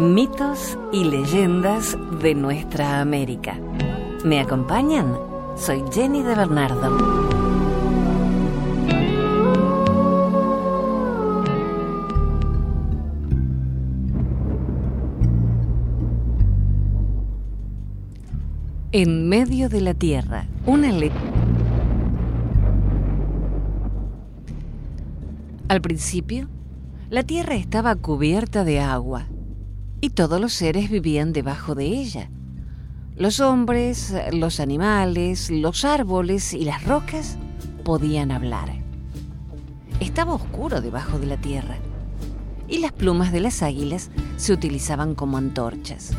Mitos y leyendas de nuestra América. ¿Me acompañan? Soy Jenny de Bernardo. En medio de la tierra, una le... Al principio, la tierra estaba cubierta de agua y todos los seres vivían debajo de ella. Los hombres, los animales, los árboles y las rocas podían hablar. Estaba oscuro debajo de la tierra y las plumas de las águilas se utilizaban como antorchas.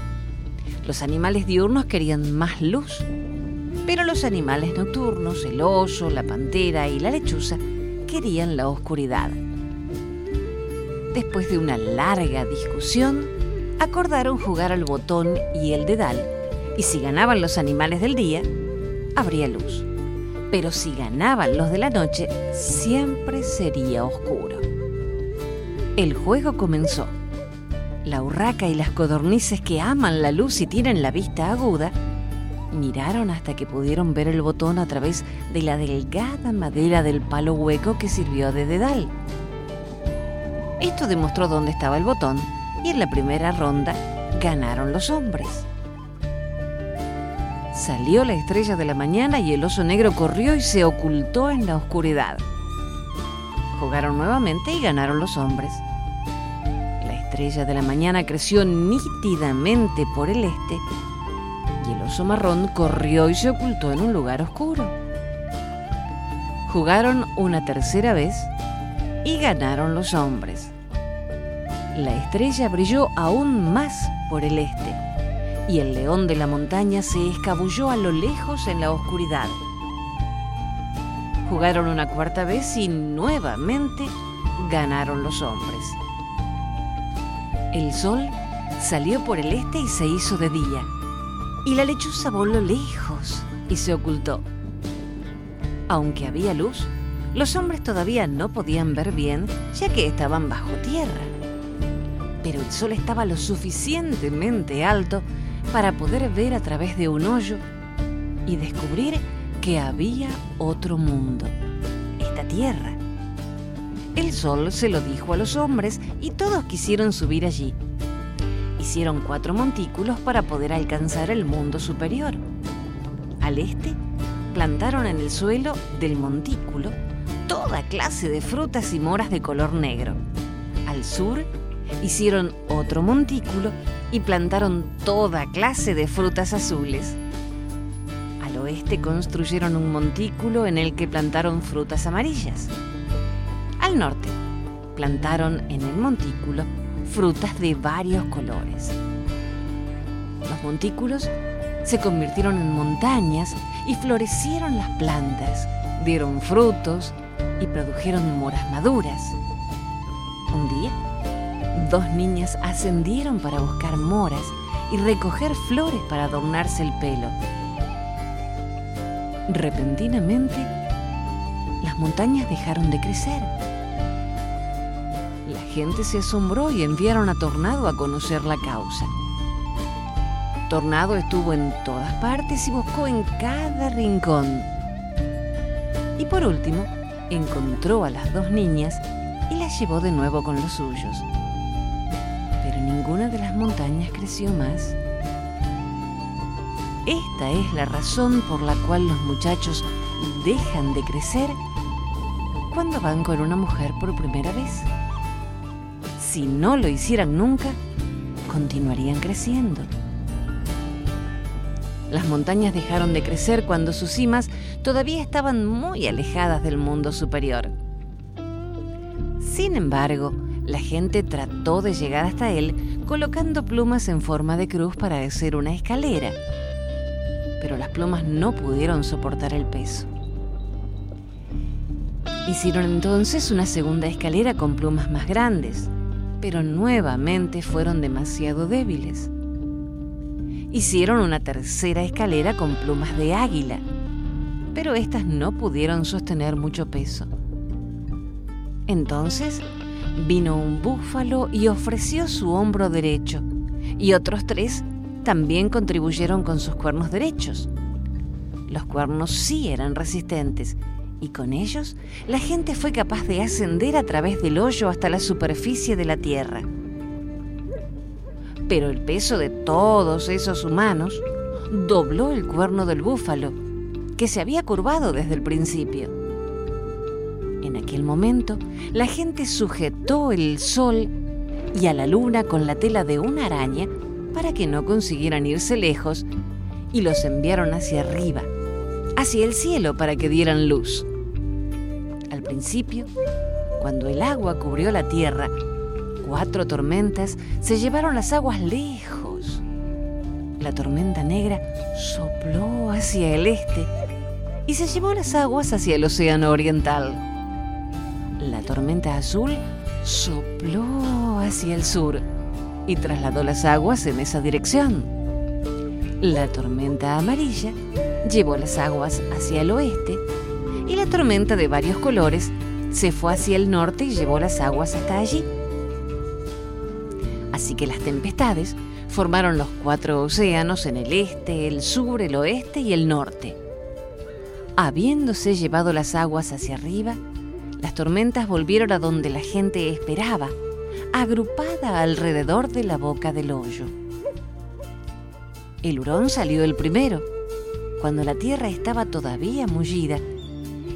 Los animales diurnos querían más luz, pero los animales nocturnos, el oso, la pantera y la lechuza, querían la oscuridad. Después de una larga discusión, acordaron jugar al botón y el dedal, y si ganaban los animales del día, habría luz. Pero si ganaban los de la noche, siempre sería oscuro. El juego comenzó. La urraca y las codornices que aman la luz y tienen la vista aguda, miraron hasta que pudieron ver el botón a través de la delgada madera del palo hueco que sirvió de dedal. Esto demostró dónde estaba el botón y en la primera ronda ganaron los hombres. Salió la estrella de la mañana y el oso negro corrió y se ocultó en la oscuridad. Jugaron nuevamente y ganaron los hombres estrella de la mañana creció nítidamente por el este y el oso marrón corrió y se ocultó en un lugar oscuro. Jugaron una tercera vez y ganaron los hombres. La estrella brilló aún más por el este y el león de la montaña se escabulló a lo lejos en la oscuridad. Jugaron una cuarta vez y nuevamente ganaron los hombres. El sol salió por el este y se hizo de día, y la lechuza voló lejos y se ocultó. Aunque había luz, los hombres todavía no podían ver bien ya que estaban bajo tierra. Pero el sol estaba lo suficientemente alto para poder ver a través de un hoyo y descubrir que había otro mundo, esta tierra el sol se lo dijo a los hombres y todos quisieron subir allí. Hicieron cuatro montículos para poder alcanzar el mundo superior. Al este, plantaron en el suelo del montículo toda clase de frutas y moras de color negro. Al sur, hicieron otro montículo y plantaron toda clase de frutas azules. Al oeste construyeron un montículo en el que plantaron frutas amarillas al norte. Plantaron en el montículo frutas de varios colores. Los montículos se convirtieron en montañas y florecieron las plantas, dieron frutos y produjeron moras maduras. Un día, dos niñas ascendieron para buscar moras y recoger flores para adornarse el pelo. Repentinamente, las montañas dejaron de crecer gente se asombró y enviaron a Tornado a conocer la causa. Tornado estuvo en todas partes y buscó en cada rincón. Y por último, encontró a las dos niñas y las llevó de nuevo con los suyos. Pero ninguna de las montañas creció más. Esta es la razón por la cual los muchachos dejan de crecer cuando van con una mujer por primera vez si no lo hicieran nunca, continuarían creciendo. Las montañas dejaron de crecer cuando sus cimas todavía estaban muy alejadas del mundo superior. Sin embargo, la gente trató de llegar hasta él colocando plumas en forma de cruz para hacer una escalera, pero las plumas no pudieron soportar el peso. Hicieron entonces una segunda escalera con plumas más grandes pero nuevamente fueron demasiado débiles. Hicieron una tercera escalera con plumas de águila, pero éstas no pudieron sostener mucho peso. Entonces vino un búfalo y ofreció su hombro derecho, y otros tres también contribuyeron con sus cuernos derechos. Los cuernos sí eran resistentes y con ellos la gente fue capaz de ascender a través del hoyo hasta la superficie de la tierra. Pero el peso de todos esos humanos dobló el cuerno del búfalo, que se había curvado desde el principio. Aquel momento, la gente sujetó el sol y a la luna con la tela de una araña para que no consiguieran irse lejos y los enviaron hacia arriba, hacia el cielo para que dieran luz. Al principio, cuando el agua cubrió la tierra, cuatro tormentas se llevaron las aguas lejos. La tormenta negra sopló hacia el este y se llevó las aguas hacia el océano oriental. La tormenta azul sopló hacia el sur y trasladó las aguas en esa dirección. La tormenta amarilla llevó las aguas hacia el oeste y la tormenta de varios colores se fue hacia el norte y llevó las aguas hasta allí. Así que las tempestades formaron los cuatro océanos en el este, el sur, el oeste y el norte. Habiéndose llevado las aguas hacia arriba, las tormentas volvieron a donde la gente esperaba, agrupada alrededor de la boca del hoyo. El hurón salió el primero, cuando la tierra estaba todavía mullida,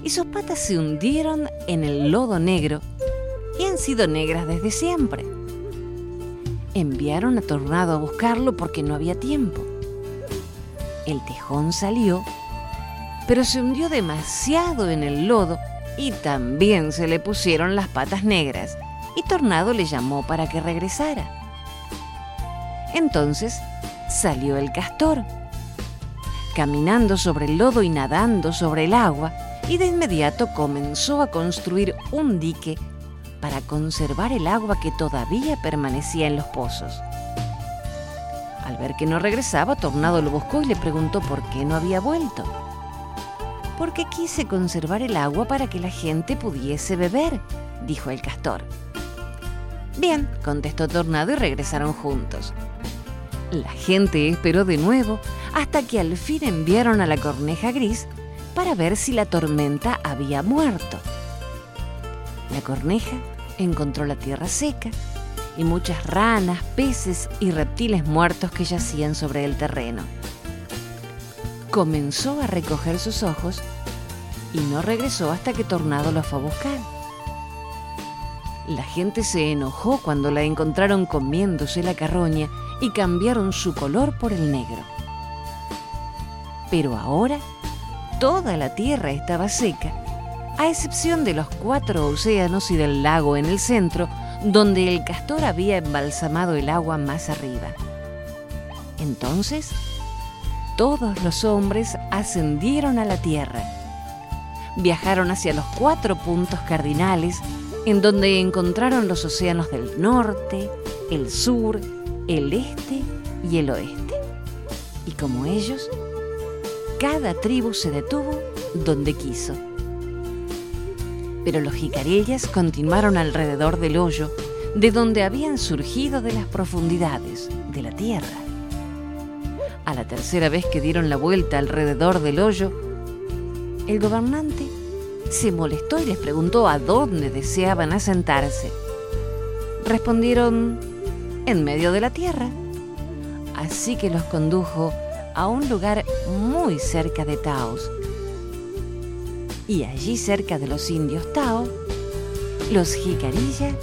y sus patas se hundieron en el lodo negro y han sido negras desde siempre. Enviaron a Tornado a buscarlo porque no había tiempo. El tejón salió, pero se hundió demasiado en el lodo y también se le pusieron las patas negras y Tornado le llamó para que regresara. Entonces salió el castor, caminando sobre el lodo y nadando sobre el agua, y de inmediato comenzó a construir un dique para conservar el agua que todavía permanecía en los pozos. Al ver que no regresaba, Tornado lo buscó y le preguntó por qué no había vuelto porque quise conservar el agua para que la gente pudiese beber, dijo el castor. Bien, contestó Tornado y regresaron juntos. La gente esperó de nuevo hasta que al fin enviaron a la corneja gris para ver si la tormenta había muerto. La corneja encontró la tierra seca y muchas ranas, peces y reptiles muertos que yacían sobre el terreno comenzó a recoger sus ojos y no regresó hasta que Tornado lo fue a buscar. La gente se enojó cuando la encontraron comiéndose la carroña y cambiaron su color por el negro. Pero ahora toda la tierra estaba seca, a excepción de los cuatro océanos y del lago en el centro, donde el castor había embalsamado el agua más arriba. Entonces todos los hombres ascendieron a la tierra. Viajaron hacia los cuatro puntos cardinales en donde encontraron los océanos del norte, el sur, el este y el oeste. Y como ellos, cada tribu se detuvo donde quiso. Pero los jicarillas continuaron alrededor del hoyo de donde habían surgido de las profundidades de la tierra. A la tercera vez que dieron la vuelta alrededor del hoyo, el gobernante se molestó y les preguntó a dónde deseaban asentarse. Respondieron, en medio de la tierra. Así que los condujo a un lugar muy cerca de Taos. Y allí cerca de los indios Tao, los jicarilla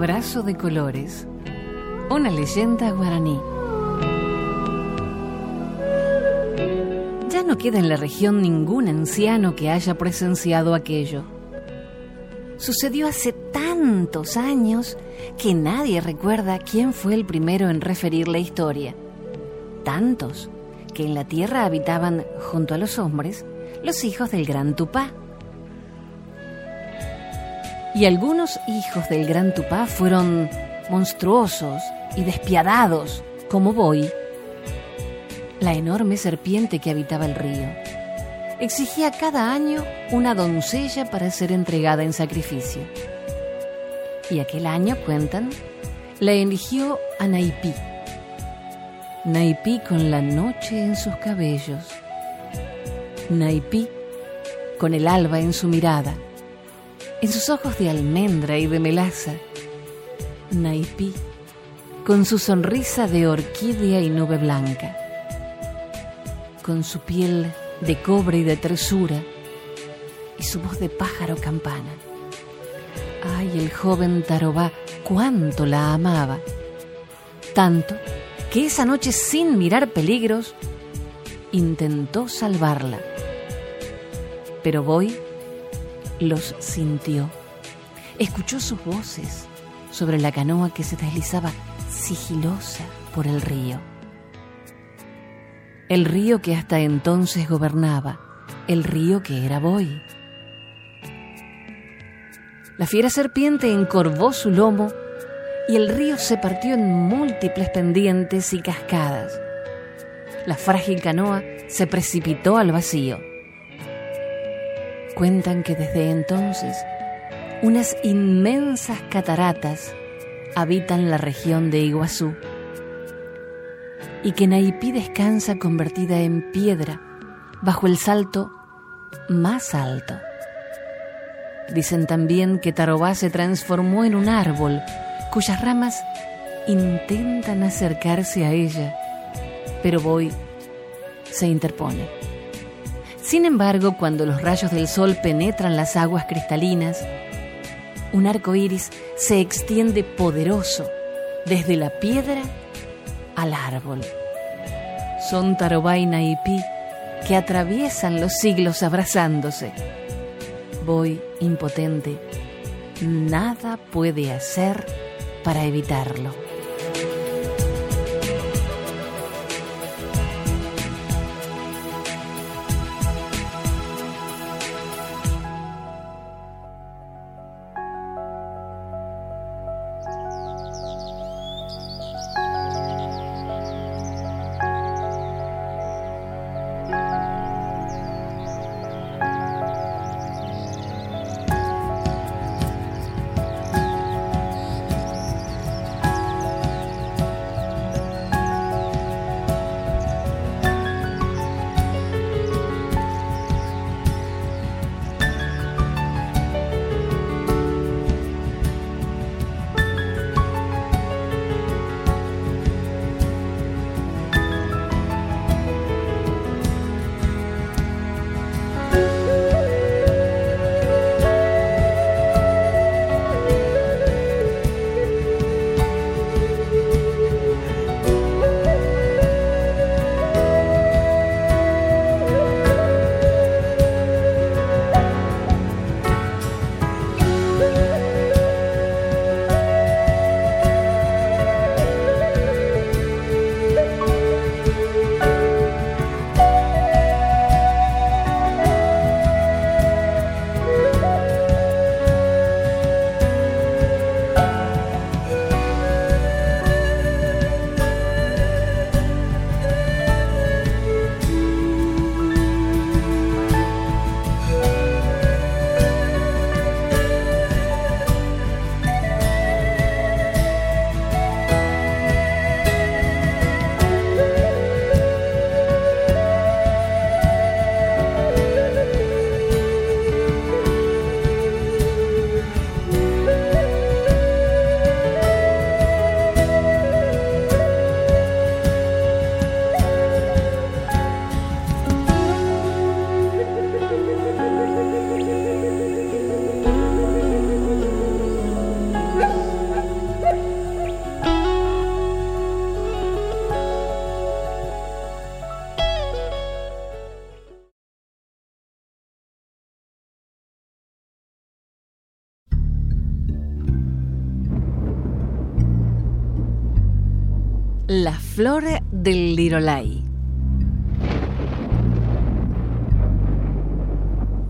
Abrazo de colores. Una leyenda guaraní. Ya no queda en la región ningún anciano que haya presenciado aquello. Sucedió hace tantos años que nadie recuerda quién fue el primero en referir la historia. Tantos que en la tierra habitaban junto a los hombres los hijos del gran Tupá. Y algunos hijos del gran Tupá fueron monstruosos y despiadados, como Boy, la enorme serpiente que habitaba el río. Exigía cada año una doncella para ser entregada en sacrificio. Y aquel año, cuentan, la eligió a Naipí. Naipí con la noche en sus cabellos. Naipí con el alba en su mirada, en sus ojos de almendra y de melaza. Naipí con su sonrisa de orquídea y nube blanca con su piel de cobre y de tersura y su voz de pájaro campana. Ay, el joven Tarobá, cuánto la amaba. Tanto que esa noche, sin mirar peligros, intentó salvarla. Pero Boy los sintió. Escuchó sus voces sobre la canoa que se deslizaba sigilosa por el río el río que hasta entonces gobernaba, el río que era Boy. La fiera serpiente encorvó su lomo y el río se partió en múltiples pendientes y cascadas. La frágil canoa se precipitó al vacío. Cuentan que desde entonces unas inmensas cataratas habitan la región de Iguazú y que Naipí descansa convertida en piedra bajo el salto más alto. Dicen también que Tarobá se transformó en un árbol cuyas ramas intentan acercarse a ella, pero Boy se interpone. Sin embargo, cuando los rayos del sol penetran las aguas cristalinas, un arco iris se extiende poderoso desde la piedra al árbol. Son Tarobaina y Pi que atraviesan los siglos abrazándose. Voy impotente. Nada puede hacer para evitarlo. La flor del lirolai.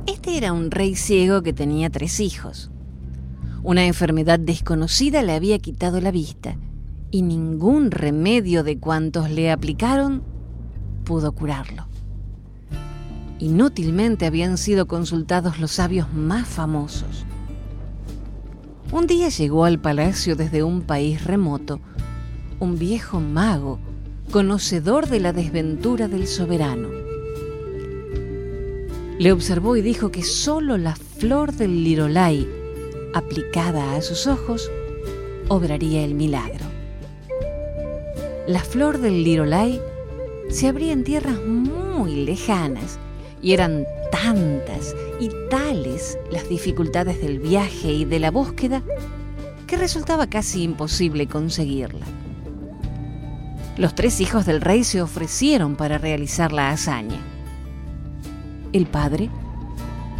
Este era un rey ciego que tenía tres hijos. Una enfermedad desconocida le había quitado la vista y ningún remedio de cuantos le aplicaron pudo curarlo. Inútilmente habían sido consultados los sabios más famosos. Un día llegó al palacio desde un país remoto un viejo mago, conocedor de la desventura del soberano. Le observó y dijo que sólo la flor del lirolai, aplicada a sus ojos, obraría el milagro. La flor del lirolai se abría en tierras muy lejanas y eran tantas y tales las dificultades del viaje y de la búsqueda que resultaba casi imposible conseguirla. Los tres hijos del rey se ofrecieron para realizar la hazaña. El padre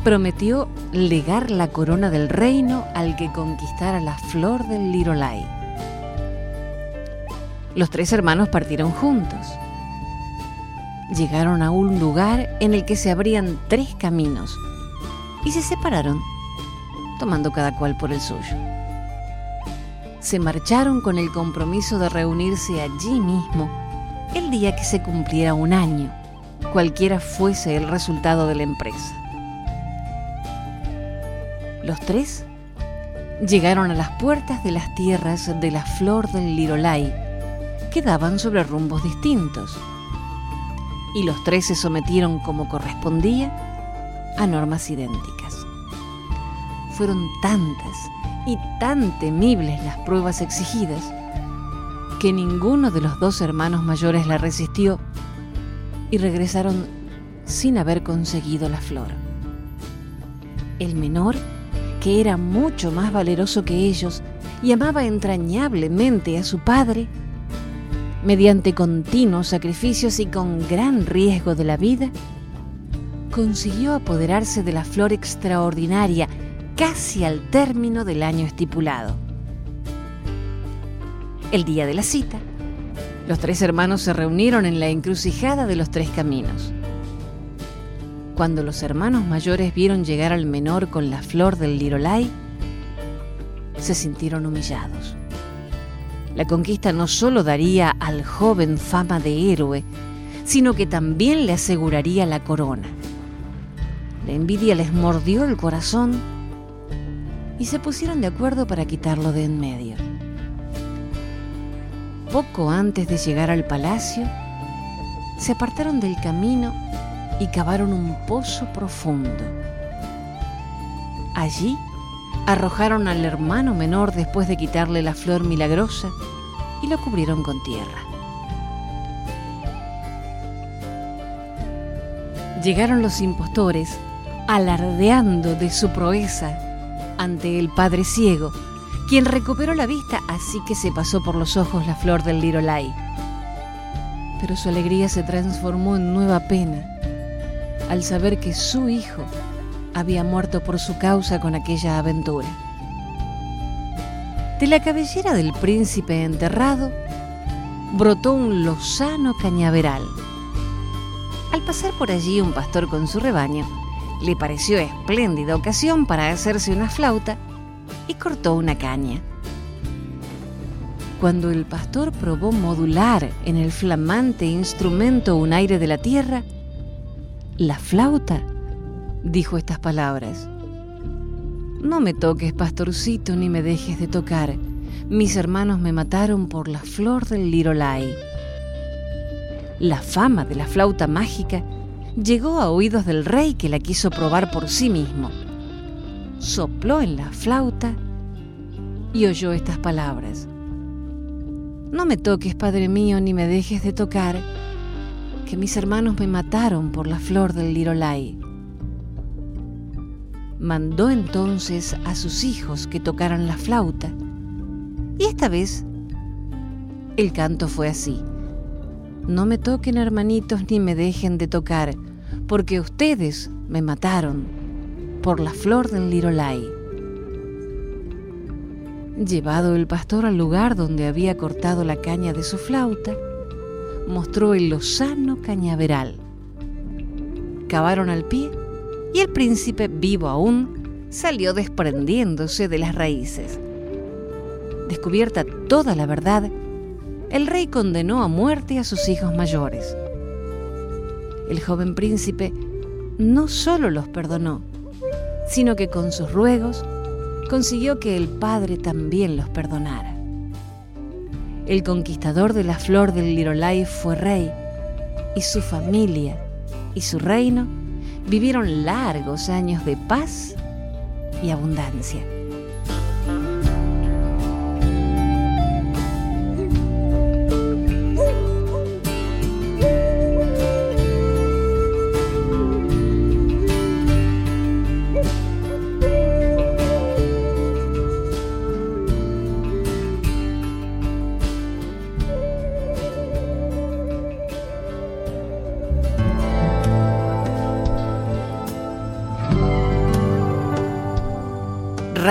prometió legar la corona del reino al que conquistara la flor del Lirolai. Los tres hermanos partieron juntos. Llegaron a un lugar en el que se abrían tres caminos y se separaron, tomando cada cual por el suyo se marcharon con el compromiso de reunirse allí mismo el día que se cumpliera un año, cualquiera fuese el resultado de la empresa. Los tres llegaron a las puertas de las tierras de la flor del Lirolai, que daban sobre rumbos distintos, y los tres se sometieron como correspondía a normas idénticas. Fueron tantas y tan temibles las pruebas exigidas que ninguno de los dos hermanos mayores la resistió y regresaron sin haber conseguido la flor. El menor, que era mucho más valeroso que ellos y amaba entrañablemente a su padre, mediante continuos sacrificios y con gran riesgo de la vida, consiguió apoderarse de la flor extraordinaria casi al término del año estipulado. El día de la cita, los tres hermanos se reunieron en la encrucijada de los tres caminos. Cuando los hermanos mayores vieron llegar al menor con la flor del lirolai, se sintieron humillados. La conquista no solo daría al joven fama de héroe, sino que también le aseguraría la corona. La envidia les mordió el corazón y se pusieron de acuerdo para quitarlo de en medio. Poco antes de llegar al palacio, se apartaron del camino y cavaron un pozo profundo. Allí arrojaron al hermano menor después de quitarle la flor milagrosa y lo cubrieron con tierra. Llegaron los impostores alardeando de su proeza ante el padre ciego, quien recuperó la vista así que se pasó por los ojos la flor del lirolai. Pero su alegría se transformó en nueva pena al saber que su hijo había muerto por su causa con aquella aventura. De la cabellera del príncipe enterrado brotó un lozano cañaveral. Al pasar por allí un pastor con su rebaño, le pareció espléndida ocasión para hacerse una flauta y cortó una caña. Cuando el pastor probó modular en el flamante instrumento un aire de la tierra, la flauta dijo estas palabras. No me toques, pastorcito, ni me dejes de tocar. Mis hermanos me mataron por la flor del lirolai. La fama de la flauta mágica llegó a oídos del rey que la quiso probar por sí mismo. Sopló en la flauta y oyó estas palabras. No me toques, Padre mío, ni me dejes de tocar, que mis hermanos me mataron por la flor del lirolai. Mandó entonces a sus hijos que tocaran la flauta, y esta vez el canto fue así. No me toquen hermanitos ni me dejen de tocar, porque ustedes me mataron por la flor del lirolai. Llevado el pastor al lugar donde había cortado la caña de su flauta, mostró el lozano cañaveral. Cavaron al pie y el príncipe, vivo aún, salió desprendiéndose de las raíces. Descubierta toda la verdad, el rey condenó a muerte a sus hijos mayores. El joven príncipe no solo los perdonó, sino que con sus ruegos consiguió que el Padre también los perdonara. El conquistador de la flor del Lirolai fue rey y su familia y su reino vivieron largos años de paz y abundancia.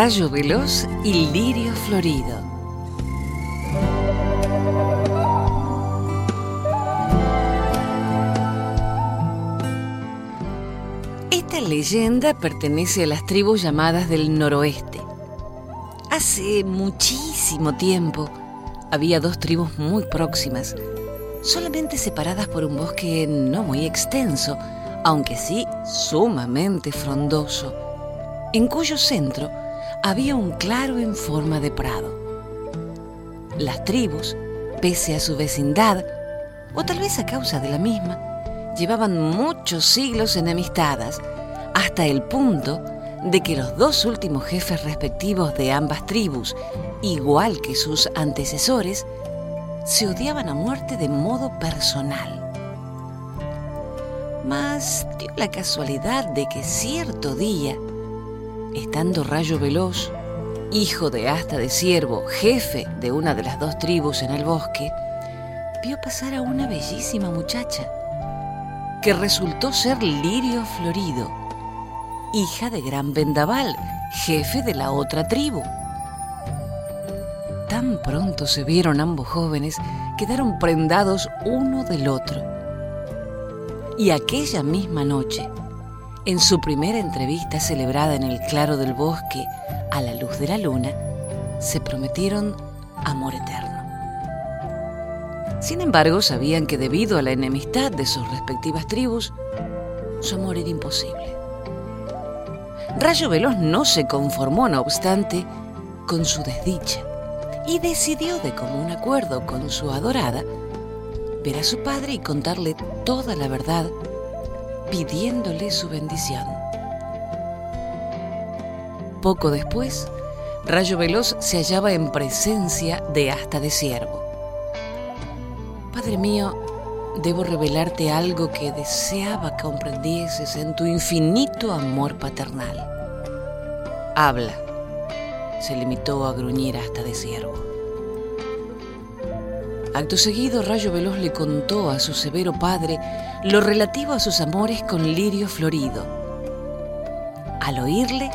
Rayo veloz y lirio florido. Esta leyenda pertenece a las tribus llamadas del noroeste. Hace muchísimo tiempo había dos tribus muy próximas, solamente separadas por un bosque no muy extenso, aunque sí sumamente frondoso, en cuyo centro había un claro en forma de prado. Las tribus, pese a su vecindad, o tal vez a causa de la misma, llevaban muchos siglos enemistadas, hasta el punto de que los dos últimos jefes respectivos de ambas tribus, igual que sus antecesores, se odiaban a muerte de modo personal. Mas dio la casualidad de que cierto día, estando Rayo Veloz, hijo de Asta de Ciervo, jefe de una de las dos tribus en el bosque, vio pasar a una bellísima muchacha, que resultó ser Lirio Florido, hija de Gran Vendaval, jefe de la otra tribu. Tan pronto se vieron ambos jóvenes, quedaron prendados uno del otro. Y aquella misma noche, en su primera entrevista celebrada en el claro del bosque, a la luz de la luna, se prometieron amor eterno. Sin embargo, sabían que debido a la enemistad de sus respectivas tribus, su amor era imposible. Rayo Veloz no se conformó, no obstante, con su desdicha y decidió de común acuerdo con su adorada ver a su padre y contarle toda la verdad pidiéndole su bendición. Poco después, Rayo Veloz se hallaba en presencia de Asta de Siervo. Padre mío, debo revelarte algo que deseaba comprendieses en tu infinito amor paternal. Habla, se limitó a gruñir Asta de Siervo. Acto seguido, Rayo Veloz le contó a su severo padre lo relativo a sus amores con Lirio Florido. Al oírle,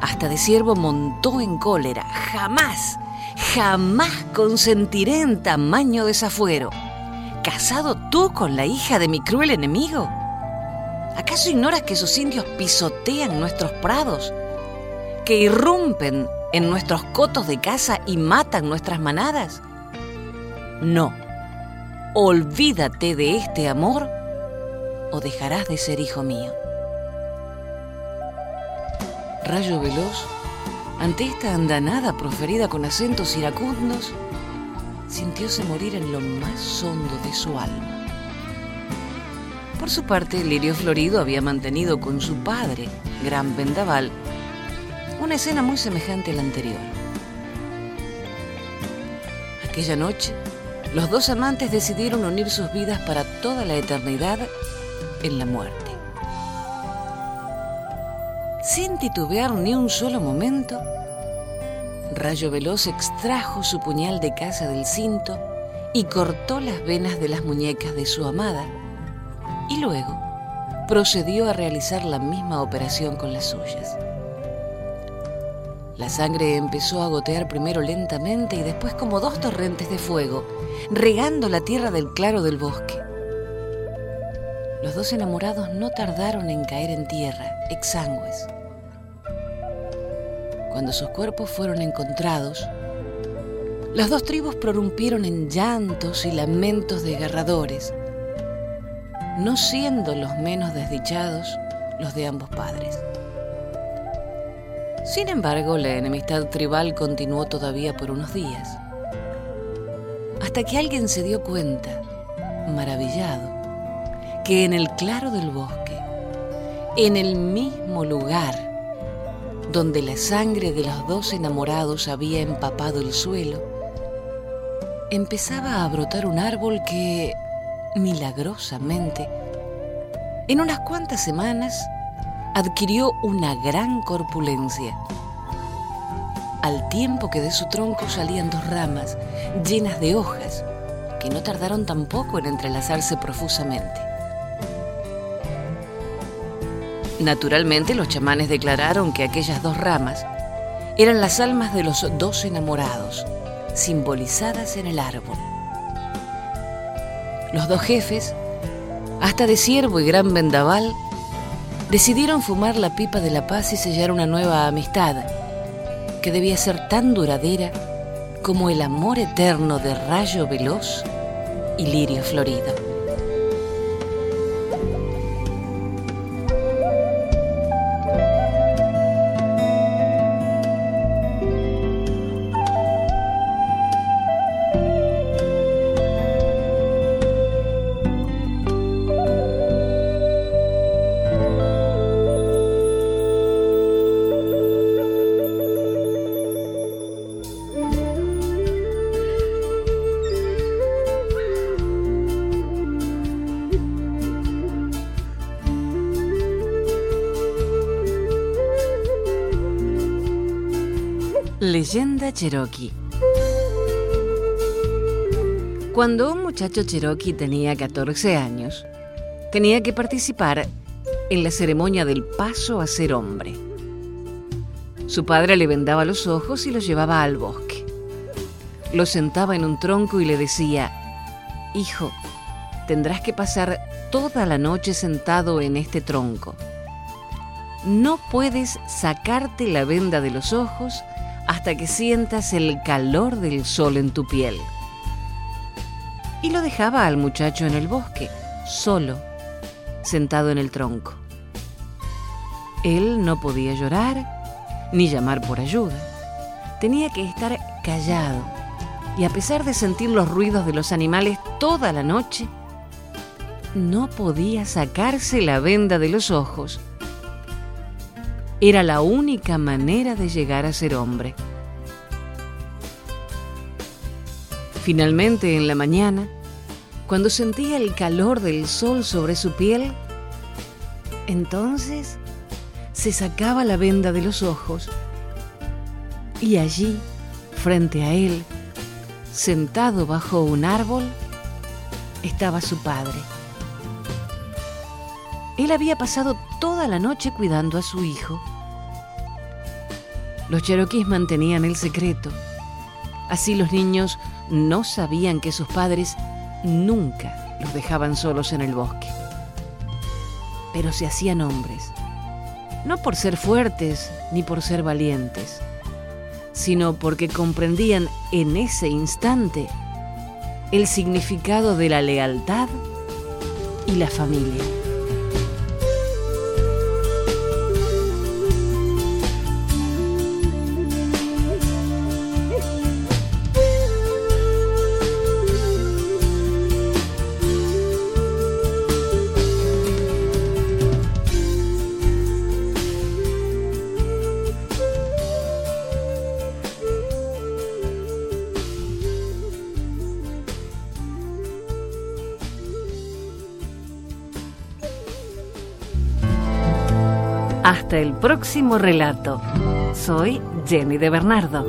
hasta de siervo montó en cólera. Jamás, jamás consentiré en tamaño desafuero. ¿Casado tú con la hija de mi cruel enemigo? ¿Acaso ignoras que sus indios pisotean nuestros prados? ¿Que irrumpen en nuestros cotos de caza y matan nuestras manadas? No, olvídate de este amor o dejarás de ser hijo mío. Rayo veloz, ante esta andanada proferida con acentos iracundos, sintióse morir en lo más hondo de su alma. Por su parte, Lirio Florido había mantenido con su padre, Gran Vendaval, una escena muy semejante a la anterior. Aquella noche, los dos amantes decidieron unir sus vidas para toda la eternidad en la muerte. Sin titubear ni un solo momento, Rayo Veloz extrajo su puñal de caza del cinto y cortó las venas de las muñecas de su amada, y luego procedió a realizar la misma operación con las suyas. La sangre empezó a gotear primero lentamente y después como dos torrentes de fuego, regando la tierra del claro del bosque. Los dos enamorados no tardaron en caer en tierra, exangües. Cuando sus cuerpos fueron encontrados, las dos tribus prorrumpieron en llantos y lamentos desgarradores, no siendo los menos desdichados los de ambos padres. Sin embargo, la enemistad tribal continuó todavía por unos días, hasta que alguien se dio cuenta, maravillado, que en el claro del bosque, en el mismo lugar donde la sangre de los dos enamorados había empapado el suelo, empezaba a brotar un árbol que, milagrosamente, en unas cuantas semanas adquirió una gran corpulencia. Al tiempo que de su tronco salían dos ramas llenas de hojas, que no tardaron tampoco en entrelazarse profusamente. Naturalmente los chamanes declararon que aquellas dos ramas eran las almas de los dos enamorados, simbolizadas en el árbol. Los dos jefes, hasta de ciervo y gran vendaval, decidieron fumar la pipa de la paz y sellar una nueva amistad que debía ser tan duradera como el amor eterno de rayo veloz y lirio florido. Leyenda Cherokee. Cuando un muchacho cherokee tenía 14 años, tenía que participar en la ceremonia del paso a ser hombre. Su padre le vendaba los ojos y lo llevaba al bosque. Lo sentaba en un tronco y le decía, Hijo, tendrás que pasar toda la noche sentado en este tronco. No puedes sacarte la venda de los ojos hasta que sientas el calor del sol en tu piel. Y lo dejaba al muchacho en el bosque, solo, sentado en el tronco. Él no podía llorar ni llamar por ayuda. Tenía que estar callado y a pesar de sentir los ruidos de los animales toda la noche, no podía sacarse la venda de los ojos era la única manera de llegar a ser hombre. Finalmente, en la mañana, cuando sentía el calor del sol sobre su piel, entonces se sacaba la venda de los ojos y allí, frente a él, sentado bajo un árbol, estaba su padre. Él había pasado toda la noche cuidando a su hijo. Los cheroquíes mantenían el secreto. Así los niños no sabían que sus padres nunca los dejaban solos en el bosque. Pero se hacían hombres, no por ser fuertes ni por ser valientes, sino porque comprendían en ese instante el significado de la lealtad y la familia. Próximo relato. Soy Jenny de Bernardo.